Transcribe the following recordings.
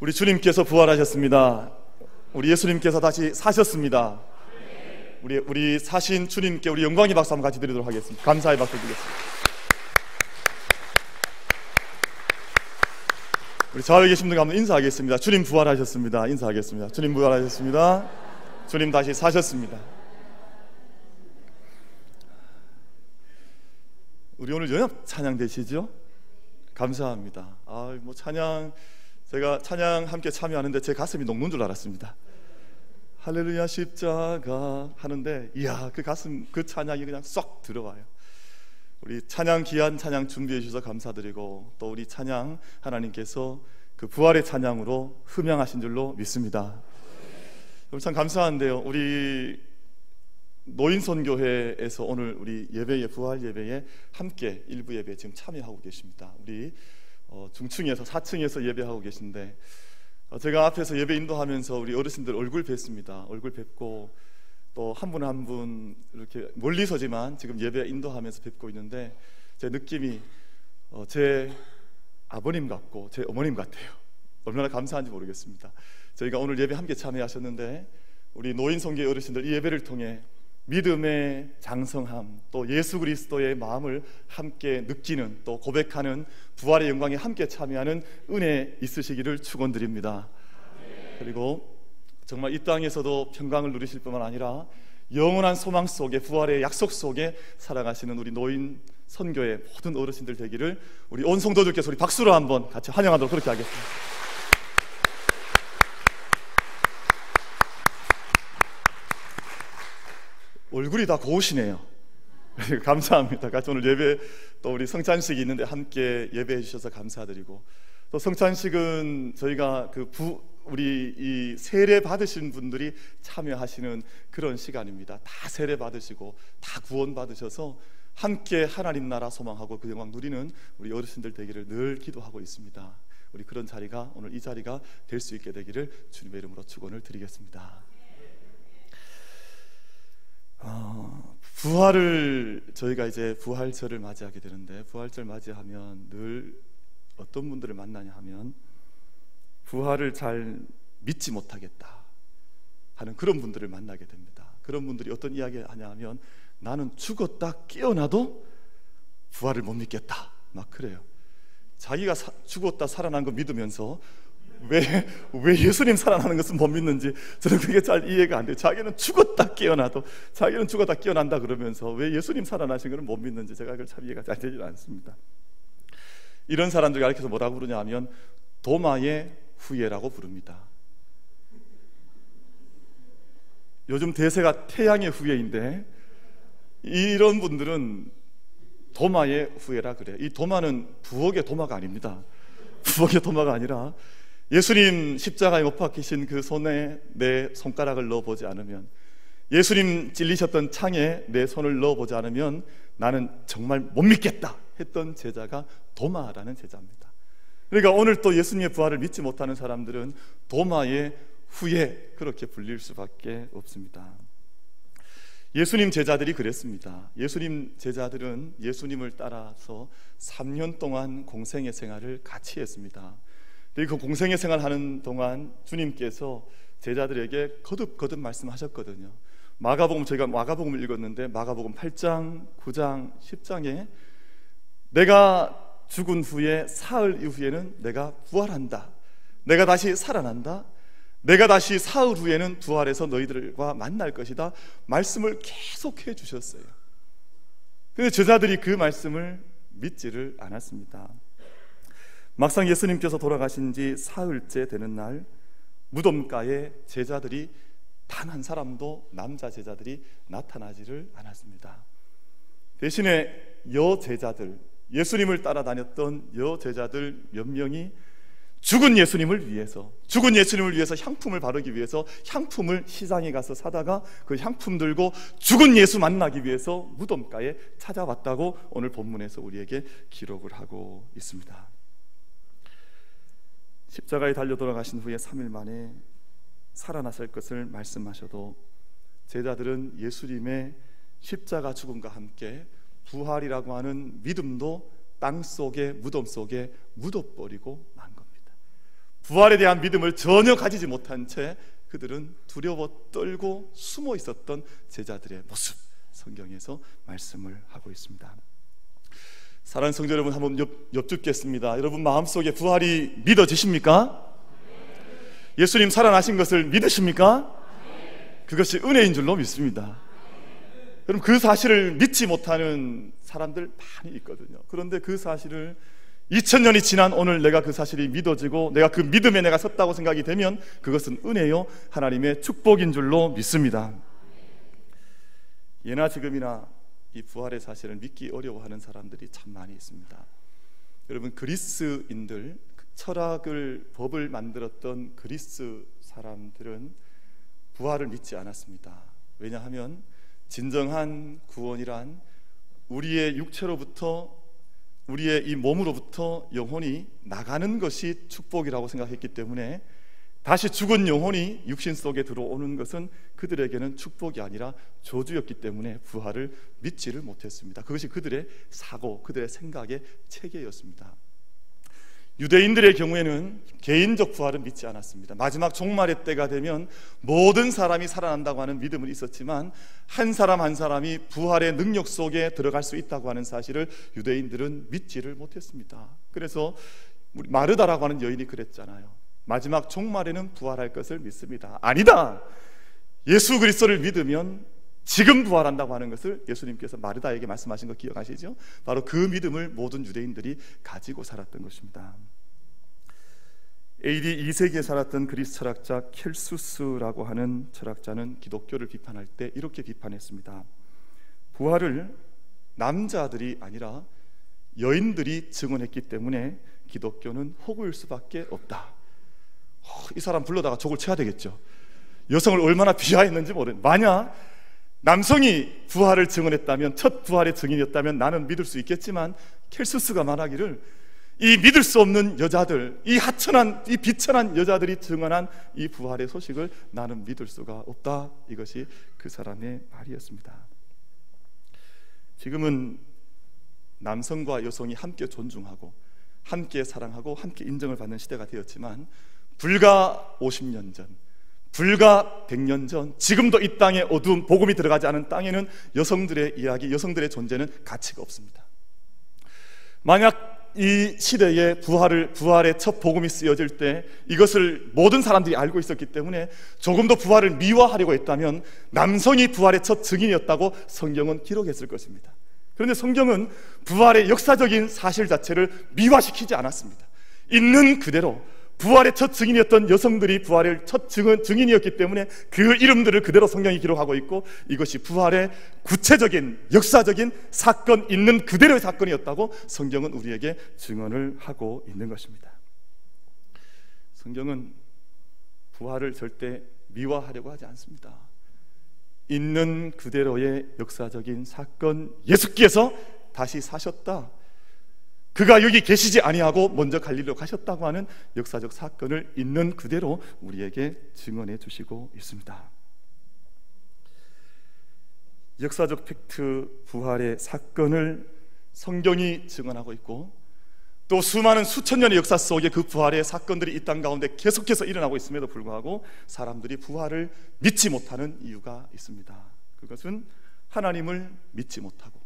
우리 주님께서 부활하셨습니다. 우리 예수님께서 다시 사셨습니다. 우리 우리 사신 주님께 우리 영광의 박수 한번 같이 드리도록 하겠습니다. 감사의 박수 드리겠습니다. 우리 좌우에 계신 분들 한번 인사하겠습니다. 주님 부활하셨습니다. 인사하겠습니다. 주님 부활하셨습니다. 주님 다시 사셨습니다. 우리 오늘 연합 찬양 되시죠? 감사합니다. 아, 뭐 찬양 제가 찬양 함께 참여하는데 제 가슴이 녹는 줄 알았습니다. 할렐루야 십자가 하는데 이야 그 가슴 그 찬양이 그냥 쏙 들어와요. 우리 찬양 귀한 찬양 준비해 주셔서 감사드리고 또 우리 찬양 하나님께서 그 부활의 찬양으로 흠양하신 줄로 믿습니다. 참 감사한데요. 우리 노인 선교회에서 오늘 우리 예배의 부활 예배에 함께 일부 예배 지금 참여하고 계십니다. 우리 어, 중층에서 4층에서 예배하고 계신데 어, 제가 앞에서 예배 인도하면서 우리 어르신들 얼굴 뵀습니다. 얼굴 뵙고 또 한 분 한 분 이렇게 멀리서지만 지금 예배 인도하면서 뵙고 있는데 제 느낌이 어, 제 아버님 같고 제 어머님 같아요. 얼마나 감사한지 모르겠습니다. 저희가 오늘 예배 함께 참여하셨는데 우리 노인 성교 어르신들 이 예배를 통해 믿음의 장성함 또 예수 그리스도의 마음을 함께 느끼는 또 고백하는 부활의 영광에 함께 참여하는 은혜 있으시기를 축원드립니다. 그리고 정말 이 땅에서도 평강을 누리실 뿐만 아니라 영원한 소망 속에 부활의 약속 속에 살아가시는 우리 노인 선교의 모든 어르신들 되기를 우리 온 성도들께서 우리 박수로 한번 같이 환영하도록 그렇게 하겠습니다. 얼굴이 다 고우시네요. 감사합니다. 같이 오늘 예배 또 우리 성찬식이 있는데 함께 예배해 주셔서 감사드리고 또 성찬식은 저희가 그 부, 우리 이 세례 받으신 분들이 참여하시는 그런 시간입니다. 다 세례 받으시고 다 구원 받으셔서 함께 하나님 나라 소망하고 그 영광 누리는 우리 어르신들 되기를 늘 기도하고 있습니다. 우리 그런 자리가 오늘 이 자리가 될 수 있게 되기를 주님의 이름으로 축원을 드리겠습니다. 어, 부활을 저희가 이제 부활절을 맞이하게 되는데 부활절 맞이하면 늘 어떤 분들을 만나냐 하면 부활을 잘 믿지 못하겠다 하는 그런 분들을 만나게 됩니다. 그런 분들이 어떤 이야기 하냐 하면 나는 죽었다 깨어나도 부활을 못 믿겠다. 막 그래요. 자기가 사, 죽었다 살아난 거 믿으면서 왜, 왜 예수님 살아나는 것은 못 믿는지 저는 그게 잘 이해가 안 돼요. 자기는 죽었다 깨어나도 자기는 죽었다 깨어난다 그러면서 왜 예수님 살아나신 것을 못 믿는지 제가 그걸 참 이해가 잘 되지 않습니다. 이런 사람들 가르쳐서 뭐라고 부르냐 하면 도마의 후예라고 부릅니다. 요즘 대세가 태양의 후예인데 이런 분들은 도마의 후예라 그래요. 이 도마는 부엌의 도마가 아닙니다. 부엌의 도마가 아니라 예수님 십자가에 못 박히신 그 손에 내 손가락을 넣어보지 않으면 예수님 찔리셨던 창에 내 손을 넣어보지 않으면 나는 정말 못 믿겠다 했던 제자가 도마라는 제자입니다. 그러니까 오늘 또 예수님의 부활을 믿지 못하는 사람들은 도마의 후에 그렇게 불릴 수밖에 없습니다. 예수님 제자들이 그랬습니다. 예수님 제자들은 예수님을 따라서 3년 동안 공생의 생활을 같이 했습니다. 그 공생의 생활하는 동안 주님께서 제자들에게 거듭 거듭 말씀하셨거든요. 마가복음 저희가 마가복음을 읽었는데 마가복음 8장, 9장, 10장에 내가 죽은 후에 사흘 이후에는 내가 부활한다. 내가 다시 살아난다. 내가 다시 사흘 후에는 부활해서 너희들과 만날 것이다. 말씀을 계속해 주셨어요. 근데 제자들이 그 말씀을 믿지를 않았습니다. 막상 예수님께서 돌아가신 지 사흘째 되는 날 무덤가에 제자들이 단 한 사람도 남자 제자들이 나타나지를 않았습니다. 대신에 여 제자들 예수님을 따라다녔던 여 제자들 몇 명이 죽은 예수님을 위해서 죽은 예수님을 위해서 향품을 바르기 위해서 향품을 시장에 가서 사다가 그 향품 들고 죽은 예수 만나기 위해서 무덤가에 찾아왔다고 오늘 본문에서 우리에게 기록을 하고 있습니다. 십자가에 달려 돌아가신 후에 3일 만에 살아나실 것을 말씀하셔도 제자들은 예수님의 십자가 죽음과 함께 부활이라고 하는 믿음도 땅 속에 무덤 속에 묻어버리고 만 겁니다. 부활에 대한 믿음을 전혀 가지지 못한 채 그들은 두려워 떨고 숨어 있었던 제자들의 모습 성경에서 말씀을 하고 있습니다. 사랑하는 성도 여러분 한번 여, 쭙겠습니다 여러분 마음속에 부활이 믿어지십니까? 예수님 살아나신 것을 믿으십니까? 그것이 은혜인 줄로 믿습니다. 그럼 그 사실을 믿지 못하는 사람들 많이 있거든요. 그런데 그 사실을 2000년이 지난 오늘 내가 그 사실이 믿어지고 내가 그 믿음에 내가 섰다고 생각이 되면 그것은 은혜요 하나님의 축복인 줄로 믿습니다. 예나 지금이나 이 부활의 사실을 믿기 어려워하는 사람들이 참 많이 있습니다. 여러분 그리스인들 철학을 법을 만들었던 그리스 사람들은 부활을 믿지 않았습니다. 왜냐하면 진정한 구원이란 우리의 육체로부터 우리의 이 몸으로부터 영혼이 나가는 것이 축복이라고 생각했기 때문에 다시 죽은 영혼이 육신 속에 들어오는 것은 그들에게는 축복이 아니라 저주였기 때문에 부활을 믿지를 못했습니다. 그것이 그들의 사고, 그들의 생각의 체계였습니다. 유대인들의 경우에는 개인적 부활은 믿지 않았습니다. 마지막 종말의 때가 되면 모든 사람이 살아난다고 하는 믿음은 있었지만 한 사람 한 사람이 부활의 능력 속에 들어갈 수 있다고 하는 사실을 유대인들은 믿지를 못했습니다. 그래서 마르다라고 하는 여인이 그랬잖아요. 마지막 종말에는 부활할 것을 믿습니다. 아니다. 예수 그리스도를 믿으면 지금 부활한다고 하는 것을 예수님께서 마르다에게 말씀하신 거 기억하시죠? 바로 그 믿음을 모든 유대인들이 가지고 살았던 것입니다. AD 2세기에 살았던 그리스 철학자 켈수스라고 하는 철학자는 기독교를 비판할 때 이렇게 비판했습니다. 부활을 남자들이 아니라 여인들이 증언했기 때문에 기독교는 호구일 수밖에 없다. 어, 이 사람 불러다가 족을 쳐야 되겠죠. 여성을 얼마나 비하했는지 모르는. 만약 남성이 부활을 증언했다면 첫 부활의 증인이었다면 나는 믿을 수 있겠지만 켈수스가 말하기를 이 믿을 수 없는 여자들, 이 하천한, 이 비천한 여자들이 증언한 이 부활의 소식을 나는 믿을 수가 없다. 이것이 그 사람의 말이었습니다. 지금은 남성과 여성이 함께 존중하고, 함께 사랑하고, 함께 인정을 받는 시대가 되었지만, 불과 50년 전, 불과 100년 전 지금도 이 땅에 어두운 복음이 들어가지 않은 땅에는 여성들의 이야기, 여성들의 존재는 가치가 없습니다. 만약 이 시대에 부활을 부활의 첫 복음이 쓰여질 때 이것을 모든 사람들이 알고 있었기 때문에 조금 더 부활을 미화하려고 했다면 남성이 부활의 첫 증인이었다고 성경은 기록했을 것입니다. 그런데 성경은 부활의 역사적인 사실 자체를 미화시키지 않았습니다. 있는 그대로 부활의 첫 증인이었던 여성들이 부활의 첫 증은, 증인이었기 때문에 그 이름들을 그대로 성경이 기록하고 있고 이것이 부활의 구체적인 역사적인 사건 있는 그대로의 사건이었다고 성경은 우리에게 증언을 하고 있는 것입니다. 성경은 부활을 절대 미화하려고 하지 않습니다. 있는 그대로의 역사적인 사건 예수께서 다시 사셨다. 그가 여기 계시지 아니하고 먼저 갈릴리로 가셨다고 하는 역사적 사건을 있는 그대로 우리에게 증언해 주시고 있습니다. 역사적 팩트 부활의 사건을 성경이 증언하고 있고 또 수많은 수천 년의 역사 속에 그 부활의 사건들이 이 땅 가운데 계속해서 일어나고 있음에도 불구하고 사람들이 부활을 믿지 못하는 이유가 있습니다. 그것은 하나님을 믿지 못하고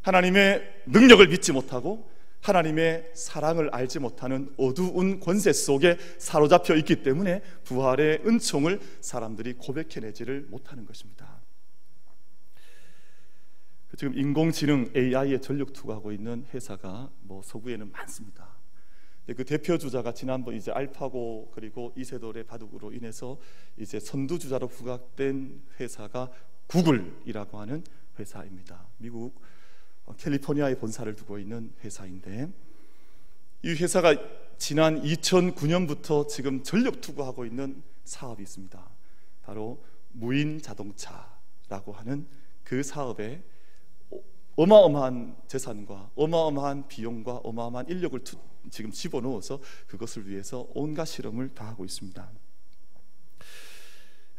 하나님의 능력을 믿지 못하고 하나님의 사랑을 알지 못하는 어두운 권세 속에 사로잡혀 있기 때문에 부활의 은총을 사람들이 고백해내지를 못하는 것입니다. 지금 인공지능 AI에 전력 투구하고 있는 회사가 뭐 서구에는 많습니다. 그 대표 주자가 지난번 이제 알파고 그리고 이세돌의 바둑으로 인해서 이제 선두 주자로 부각된 회사가 구글이라고 하는 회사입니다. 미국 어, 캘리포니아에 본사를 두고 있는 회사인데 이 회사가 지난 2009년부터 지금 전력 투구하고 있는 사업이 있습니다. 바로 무인 자동차라고 하는 그 사업에 어마어마한 재산과 어마어마한 비용과 어마어마한 인력을 투, 지금 집어넣어서 그것을 위해서 온갖 실험을 다 하고 있습니다.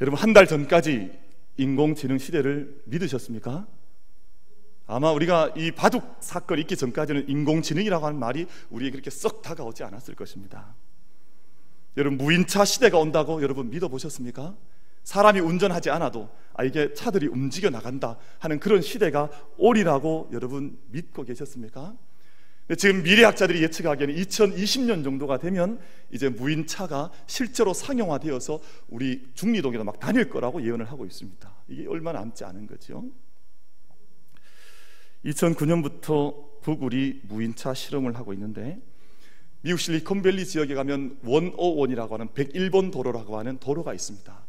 여러분 한 달 전까지 인공지능 시대를 믿으셨습니까? 아마 우리가 이 바둑 사건이 있기 전까지는 인공지능이라고 하는 말이 우리에게 그렇게 썩 다가오지 않았을 것입니다. 여러분 무인차 시대가 온다고 여러분 믿어 보셨습니까? 사람이 운전하지 않아도 아 이게 차들이 움직여 나간다 하는 그런 시대가 오리라고 여러분 믿고 계셨습니까? 지금 미래학자들이 예측하기에는 2020년 정도가 되면 이제 무인차가 실제로 상용화되어서 우리 중리동에도 막 다닐 거라고 예언을 하고 있습니다. 이게 얼마 남지 않은 거죠. 2009년부터 구글이 무인차 실험을 하고 있는데 미국 실리콘밸리 지역에 가면 101이라고 하는 101번 도로라고 하는 도로가 있습니다.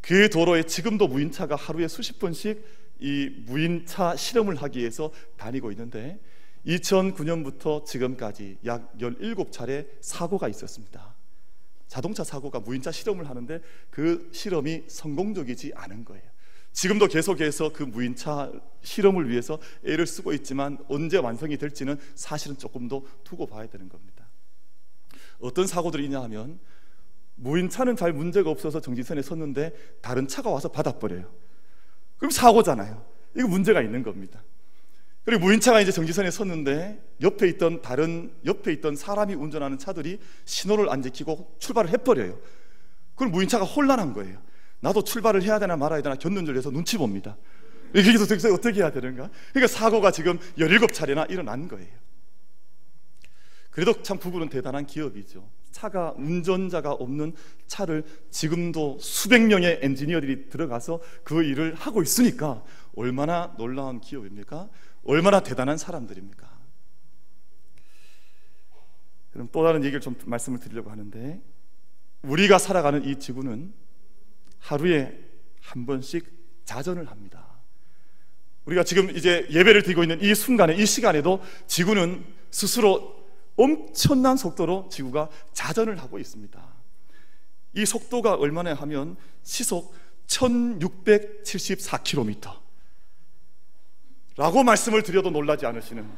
그 도로에 지금도 무인차가 하루에 수십 번씩 이 무인차 실험을 하기 위해서 다니고 있는데 2009년부터 지금까지 약 17차례 사고가 있었습니다. 자동차 사고가 무인차 실험을 하는데 그 실험이 성공적이지 않은 거예요. 지금도 계속해서 그 무인차 실험을 위해서 애를 쓰고 있지만 언제 완성이 될지는 사실은 조금 더 두고 봐야 되는 겁니다. 어떤 사고들이 있냐 하면 무인차는 잘 문제가 없어서 정지선에 섰는데 다른 차가 와서 받아버려요. 그럼 사고잖아요. 이거 문제가 있는 겁니다. 그리고 무인차가 이제 정지선에 섰는데 옆에 있던 다른 옆에 있던 사람이 운전하는 차들이 신호를 안 지키고 출발을 해버려요. 그럼 무인차가 혼란한 거예요. 나도 출발을 해야 되나 말아야 되나 견눈질해서 눈치 봅니다. 여기서 어떻게 해야 되는가? 그러니까 사고가 지금 17차례나 일어난 거예요. 그래도 참 구글은 대단한 기업이죠. 차가 운전자가 없는 차를 지금도 수백 명의 엔지니어들이 들어가서 그 일을 하고 있으니까 얼마나 놀라운 기업입니까? 얼마나 대단한 사람들입니까? 그럼 또 다른 얘기를 좀 말씀을 드리려고 하는데 우리가 살아가는 이 지구는 하루에 한 번씩 자전을 합니다. 우리가 지금 이제 예배를 드리고 있는 이 순간에 이 시간에도 지구는 스스로 엄청난 속도로 지구가 자전을 하고 있습니다. 이 속도가 얼마나 하면 시속 1674km. 라고 말씀을 드려도 놀라지 않으시는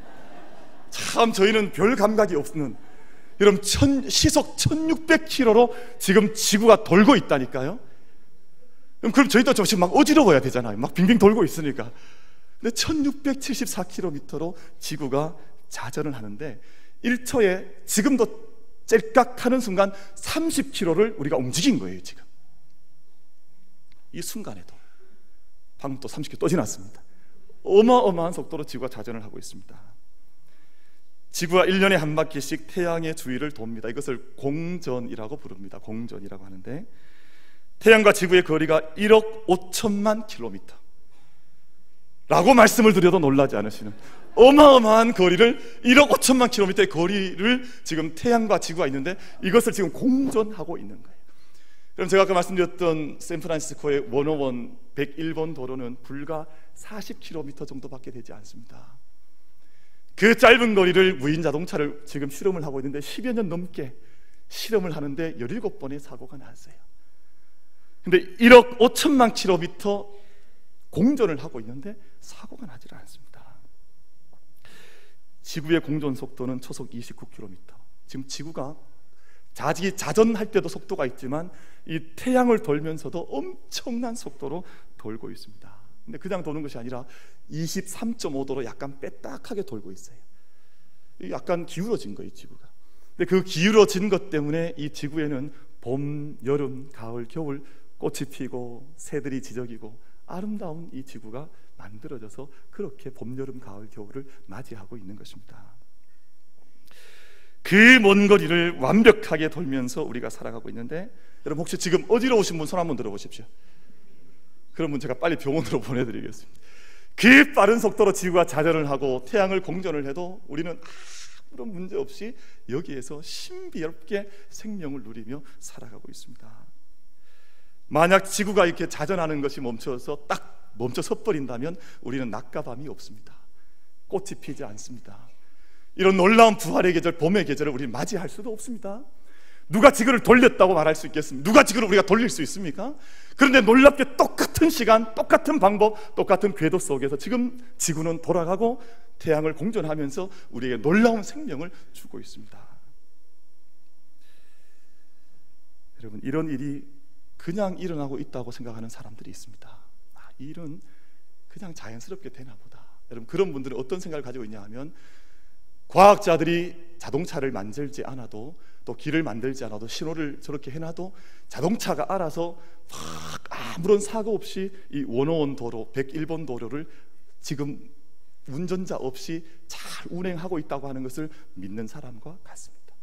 참 저희는 별 감각이 없는 여러분 천, 시속 1600km로 지금 지구가 돌고 있다니까요 그럼 저희도 좀 지금 막 어지러워야 되잖아요 막 빙빙 돌고 있으니까 근데 1674km로 지구가 자전을 하는데 1초에 지금도 짤깍 하는 순간 30km를 우리가 움직인 거예요 지금 이 순간에도 방금 또 30km 또 지났습니다 어마어마한 속도로 지구가 자전을 하고 있습니다. 지구가 1년에 한 바퀴씩 태양의 주위를 돕니다. 이것을 공전이라고 부릅니다. 공전이라고 하는데 태양과 지구의 거리가 1억 5천만 킬로미터. 라고 말씀을 드려도 놀라지 않으시는 어마어마한 거리를 1억 5천만 킬로미터의 거리를 지금 태양과 지구가 있는데 이것을 지금 공전하고 있는 거예요. 그럼 제가 아까 말씀드렸던 샌프란시스코의 101 101번 도로는 불과 40km 정도밖에 되지 않습니다. 그 짧은 거리를 무인 자동차를 지금 실험을 하고 있는데 10여 년 넘게 실험을 하는데 17번의 사고가 났어요. 근데 1억 5천만 킬로미터 공전을 하고 있는데 사고가 나질 않습니다. 지구의 공전 속도는 초속 29km. 지금 지구가 자기 자전할 때도 속도가 있지만 이 태양을 돌면서도 엄청난 속도로 돌고 있습니다. 근데 그냥 도는 것이 아니라 23.5도로 약간 빼딱하게 돌고 있어요. 약간 기울어진 거예요, 지구가. 근데 그 기울어진 것 때문에 이 지구에는 봄, 여름, 가을, 겨울 꽃이 피고 새들이 지저귀고 아름다운 이 지구가 만들어져서 그렇게 봄, 여름, 가을, 겨울을 맞이하고 있는 것입니다. 그 먼 거리를 완벽하게 돌면서 우리가 살아가고 있는데 여러분 혹시 지금 어지러우신 분 손 한번 들어보십시오. 그러면 제가 빨리 병원으로 보내드리겠습니다. 그 빠른 속도로 지구가 자전을 하고 태양을 공전을 해도 우리는 아무런 문제 없이 여기에서 신비롭게 생명을 누리며 살아가고 있습니다. 만약 지구가 이렇게 자전하는 것이 멈춰서 딱 멈춰 서버린다면 우리는 낮과 밤이 없습니다. 꽃이 피지 않습니다. 이런 놀라운 부활의 계절, 봄의 계절을 우리 맞이할 수도 없습니다. 누가 지구를 돌렸다고 말할 수 있겠습니까? 누가 지구를 우리가 돌릴 수 있습니까? 그런데 놀랍게 똑같은 시간, 똑같은 방법, 똑같은 궤도 속에서 지금 지구는 돌아가고 태양을 공전하면서 우리에게 놀라운 생명을 주고 있습니다. 여러분, 이런 일이 그냥 일어나고 있다고 생각하는 사람들이 있습니다. 아, 이 일은 그냥 자연스럽게 되나 보다. 여러분, 그런 분들은 어떤 생각을 가지고 있냐 하면 과학자들이 자동차를 만들지 않아도 또 길을 만들지 않아도 신호를 저렇게 해놔도 자동차가 알아서 막 아무런 사고 없이 이 원호원 도로 101번 도로를 지금 운전자 없이 잘 운행하고 있다고 하는 것을 믿는 사람과 같습니다.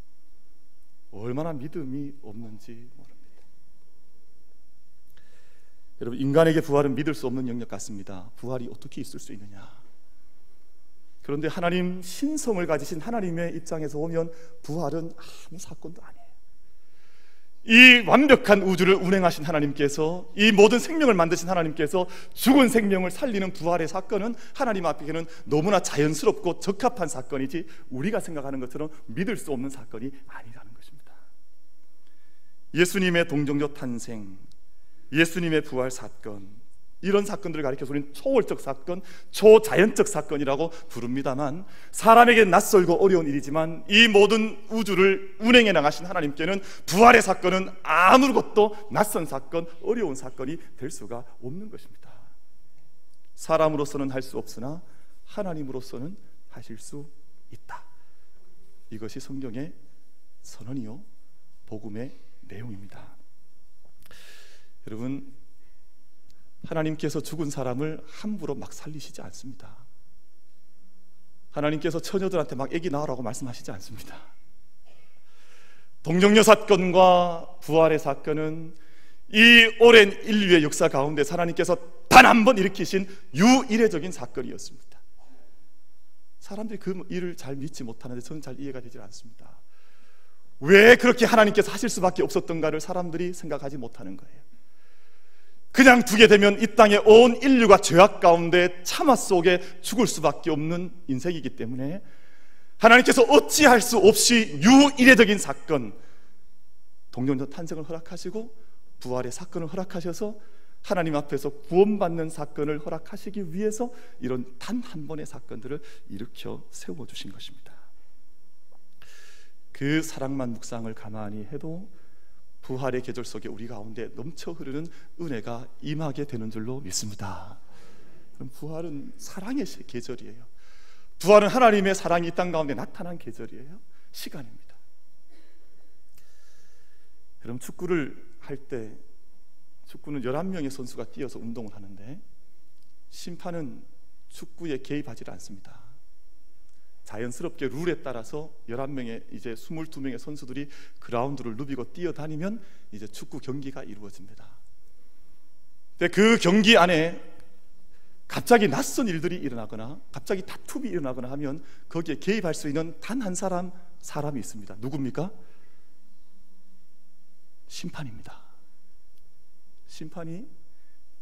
얼마나 믿음이 없는지 모릅니다. 여러분 인간에게 부활은 믿을 수 없는 영역 같습니다. 부활이 어떻게 있을 수 있느냐? 그런데 하나님 신성을 가지신 하나님의 입장에서 보면 부활은 아무 사건도 아니에요. 이 완벽한 우주를 운행하신 하나님께서 이 모든 생명을 만드신 하나님께서 죽은 생명을 살리는 부활의 사건은 하나님 앞에는 너무나 자연스럽고 적합한 사건이지 우리가 생각하는 것처럼 믿을 수 없는 사건이 아니라는 것입니다. 예수님의 동정녀 탄생, 예수님의 부활 사건 이런 사건들을 가리켜서 우리는 초월적 사건, 초자연적 사건이라고 부릅니다만 사람에게 낯설고 어려운 일이지만 이 모든 우주를 운행해 나가신 하나님께는 부활의 사건은 아무것도 낯선 사건, 어려운 사건이 될 수가 없는 것입니다. 사람으로서는 할 수 없으나 하나님으로서는 하실 수 있다. 이것이 성경의 선언이요 복음의 내용입니다. 여러분 하나님께서 죽은 사람을 함부로 막 살리시지 않습니다. 하나님께서 처녀들한테 막 애기 낳으라고 말씀하시지 않습니다. 동정녀 사건과 부활의 사건은 이 오랜 인류의 역사 가운데 하나님께서 단 한 번 일으키신 유일해적인 사건이었습니다. 사람들이 그 일을 잘 믿지 못하는데 저는 잘 이해가 되지 않습니다. 왜 그렇게 하나님께서 하실 수밖에 없었던가를 사람들이 생각하지 못하는 거예요. 그냥 두게 되면 이 땅에 온 인류가 죄악 가운데 참화 속에 죽을 수밖에 없는 인생이기 때문에 하나님께서 어찌할 수 없이 유일해적인 사건 동정녀 탄생을 허락하시고 부활의 사건을 허락하셔서 하나님 앞에서 구원받는 사건을 허락하시기 위해서 이런 단 한 번의 사건들을 일으켜 세워 주신 것입니다. 그 사랑만 묵상을 가만히 해도 부활의 계절 속에 우리 가운데 넘쳐 흐르는 은혜가 임하게 되는 줄로 믿습니다. 그럼 부활은 사랑의 계절이에요. 부활은 하나님의 사랑이 이 땅 가운데 나타난 계절이에요. 시간입니다. 그럼 축구를 할 때 축구는 11명의 선수가 뛰어서 운동을 하는데 심판은 축구에 개입하지 않습니다. 자연스럽게 룰에 따라서 11명의 이제 22명의 선수들이 그라운드를 누비고 뛰어다니면 이제 축구 경기가 이루어집니다. 근데 그 경기 안에 갑자기 낯선 일들이 일어나거나 갑자기 다툼이 일어나거나 하면 거기에 개입할 수 있는 단 한 사람 사람이 있습니다. 누굽니까? 심판입니다. 심판이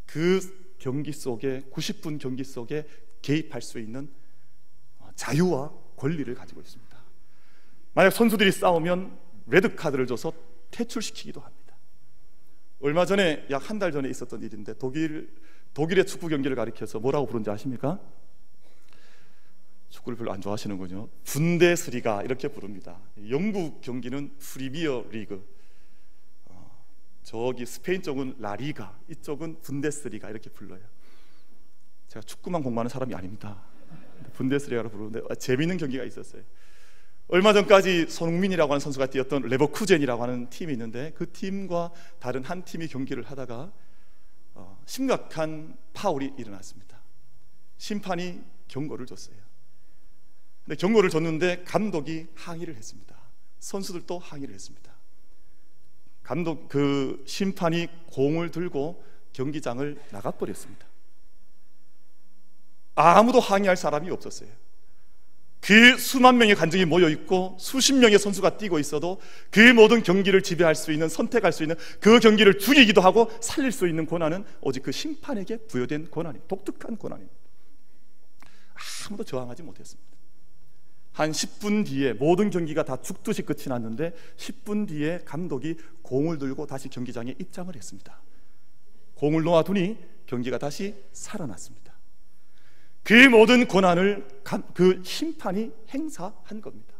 그 경기 속에 90분 경기 속에 개입할 수 있는 자유와 권리를 가지고 있습니다. 만약 선수들이 싸우면 레드 카드를 줘서 퇴출시키기도 합니다. 얼마 전에 약 한 달 전에 있었던 일인데 독일 독일의 축구 경기를 가리켜서 뭐라고 부른지 아십니까? 축구를 별로 안 좋아하시는군요. 분데스리가 이렇게 부릅니다. 영국 경기는 프리미어 리그. 어, 저기 스페인 쪽은 라리가, 이쪽은 분데스리가 이렇게 불러요. 제가 축구만 공부하는 사람이 아닙니다. 분데스리가로 부르는데 아, 재미있는 경기가 있었어요. 얼마 전까지 손흥민이라고 하는 선수가 뛰었던 레버쿠젠이라고 하는 팀이 있는데 그 팀과 다른 한 팀이 경기를 하다가 어, 심각한 파울이 일어났습니다. 심판이 경고를 줬어요. 근데 경고를 줬는데 감독이 항의를 했습니다. 선수들도 항의를 했습니다. 감독 그 심판이 공을 들고 경기장을 나가버렸습니다. 아무도 항의할 사람이 없었어요. 그 수만 명의 관중이 모여 있고 수십 명의 선수가 뛰고 있어도 그 모든 경기를 지배할 수 있는 선택할 수 있는 그 경기를 죽이기도 하고 살릴 수 있는 권한은 오직 그 심판에게 부여된 권한입니다. 독특한 권한입니다. 아무도 저항하지 못했습니다. 한 10분 뒤에 모든 경기가 다 죽듯이 끝이 났는데 10분 뒤에 감독이 공을 들고 다시 경기장에 입장을 했습니다. 공을 놓아두니 경기가 다시 살아났습니다. 그 모든 권한을 그 심판이 행사한 겁니다.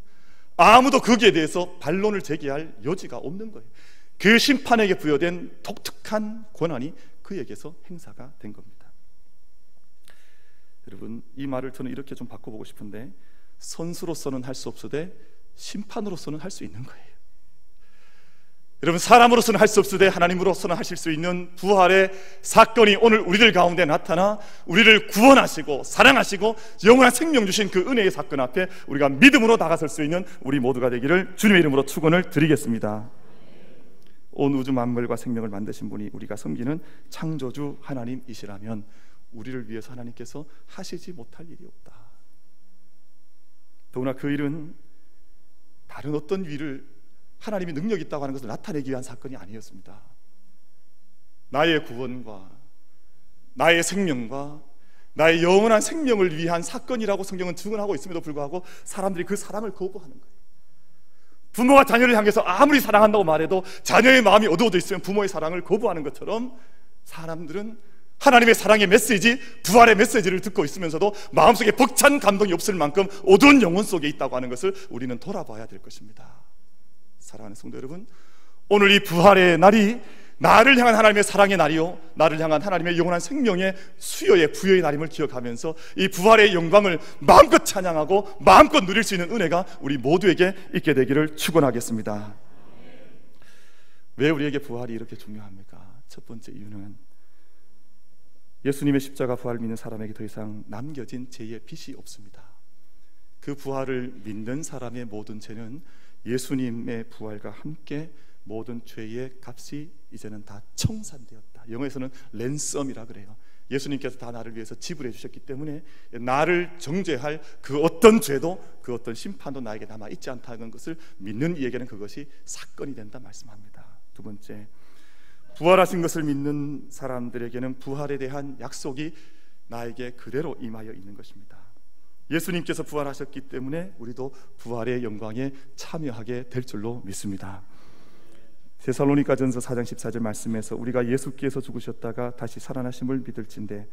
아무도 거기에 대해서 반론을 제기할 여지가 없는 거예요. 그 심판에게 부여된 독특한 권한이 그에게서 행사가 된 겁니다. 여러분 이 말을 저는 이렇게 좀 바꿔보고 싶은데 선수로서는 할 수 없으되 심판으로서는 할 수 있는 거예요. 여러분 사람으로서는 할 수 없으되 하나님으로서는 하실 수 있는 부활의 사건이 오늘 우리들 가운데 나타나 우리를 구원하시고 사랑하시고 영원한 생명 주신 그 은혜의 사건 앞에 우리가 믿음으로 다가설 수 있는 우리 모두가 되기를 주님의 이름으로 축원을 드리겠습니다. 온 우주 만물과 생명을 만드신 분이 우리가 섬기는 창조주 하나님이시라면 우리를 위해서 하나님께서 하시지 못할 일이 없다. 더구나 그 일은 다른 어떤 위를 하나님이 능력 있다고 하는 것을 나타내기 위한 사건이 아니었습니다. 나의 구원과 나의 생명과 나의 영원한 생명을 위한 사건이라고 성경은 증언하고 있음에도 불구하고 사람들이 그 사랑을 거부하는 거예요. 부모가 자녀를 향해서 아무리 사랑한다고 말해도 자녀의 마음이 어두워져 있으면 부모의 사랑을 거부하는 것처럼 사람들은 하나님의 사랑의 메시지, 부활의 메시지를 듣고 있으면서도 마음속에 벅찬 감동이 없을 만큼 어두운 영혼 속에 있다고 하는 것을 우리는 돌아봐야 될 것입니다. 사랑하는 성도 여러분, 오늘 이 부활의 날이 나를 향한 하나님의 사랑의 날이요, 나를 향한 하나님의 영원한 생명의 수요의 부여의 날임을 기억하면서 이 부활의 영광을 마음껏 찬양하고 마음껏 누릴 수 있는 은혜가 우리 모두에게 있게 되기를 축원하겠습니다. 왜 우리에게 부활이 이렇게 중요합니까? 첫 번째 이유는 예수님의 십자가 부활 믿는 사람에게 더 이상 남겨진 죄의 빚이 없습니다. 그 부활을 믿는 사람의 모든 죄는 예수님의 부활과 함께 모든 죄의 값이 이제는 다 청산되었다. 영어에서는 랜섬이라 그래요. 예수님께서 다 나를 위해서 지불해 주셨기 때문에 나를 정죄할 그 어떤 죄도 그 어떤 심판도 나에게 남아 있지 않다는 것을 믿는 이에게는 그것이 사건이 된다 말씀합니다. 두 번째, 부활하신 것을 믿는 사람들에게는 부활에 대한 약속이 나에게 그대로 임하여 있는 것입니다. 예수님께서 부활하셨기 때문에 우리도 부활의 영광에 참여하게 될 줄로 믿습니다. 데살로니가 전서 4장 14절 말씀에서 우리가 예수께서 죽으셨다가 다시 살아나심을 믿을진데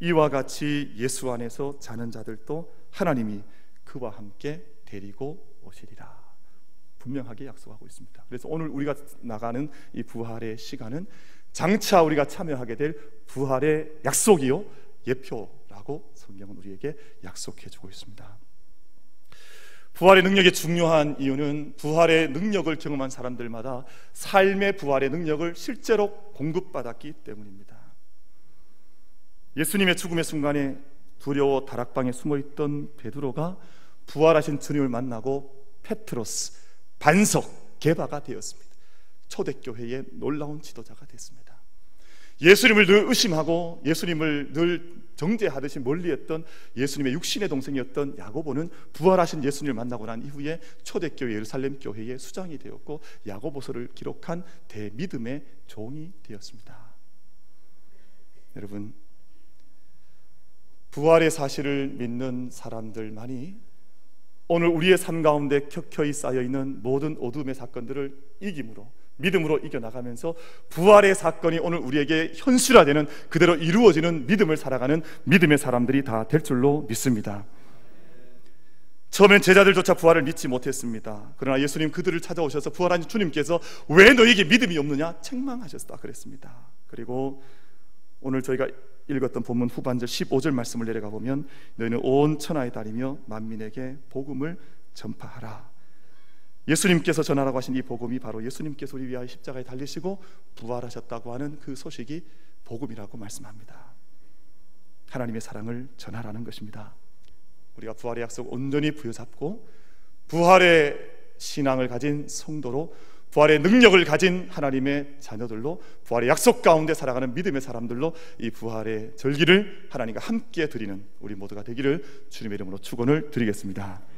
이와 같이 예수 안에서 자는 자들도 하나님이 그와 함께 데리고 오시리라. 분명하게 약속하고 있습니다. 그래서 오늘 우리가 나가는 이 부활의 시간은 장차 우리가 참여하게 될 부활의 약속이요 예표라고 성경은 우리에게 약속해 주고 있습니다. 부활의 능력이 중요한 이유는 부활의 능력을 경험한 사람들마다 삶의 부활의 능력을 실제로 공급받았기 때문입니다. 예수님의 죽음의 순간에 두려워 다락방에 숨어 있던 베드로가 부활하신 주님을 만나고 페트로스 반석 개바가 되었습니다. 초대교회의 놀라운 지도자가 됐습니다. 예수님을 늘 의심하고 예수님을 늘 정죄하듯이 멀리했던 예수님의 육신의 동생이었던 야고보는 부활하신 예수님을 만나고 난 이후에 초대교회 예루살렘 교회의 수장이 되었고 야고보서를 기록한 대믿음의 종이 되었습니다. 여러분 부활의 사실을 믿는 사람들만이 오늘 우리의 삶 가운데 켜켜이 쌓여 있는 모든 어둠의 사건들을 이김으로 믿음으로 이겨나가면서 부활의 사건이 오늘 우리에게 현실화되는 그대로 이루어지는 믿음을 살아가는 믿음의 사람들이 다 될 줄로 믿습니다. 처음엔 제자들조차 부활을 믿지 못했습니다. 그러나 예수님 그들을 찾아오셔서 부활한 주님께서 왜 너에게 믿음이 없느냐 책망하셨다 그랬습니다. 그리고 오늘 저희가 읽었던 본문 후반절 15절 말씀을 내려가 보면 너희는 온 천하에 다니며 만민에게 복음을 전파하라. 예수님께서 전하라고 하신 이 복음이 바로 예수님께서 우리 위하여 십자가에 달리시고 부활하셨다고 하는 그 소식이 복음이라고 말씀합니다. 하나님의 사랑을 전하라는 것입니다. 우리가 부활의 약속 온전히 부여잡고 부활의 신앙을 가진 성도로 부활의 능력을 가진 하나님의 자녀들로 부활의 약속 가운데 살아가는 믿음의 사람들로 이 부활의 절기를 하나님과 함께 드리는 우리 모두가 되기를 주님의 이름으로 축원을 드리겠습니다.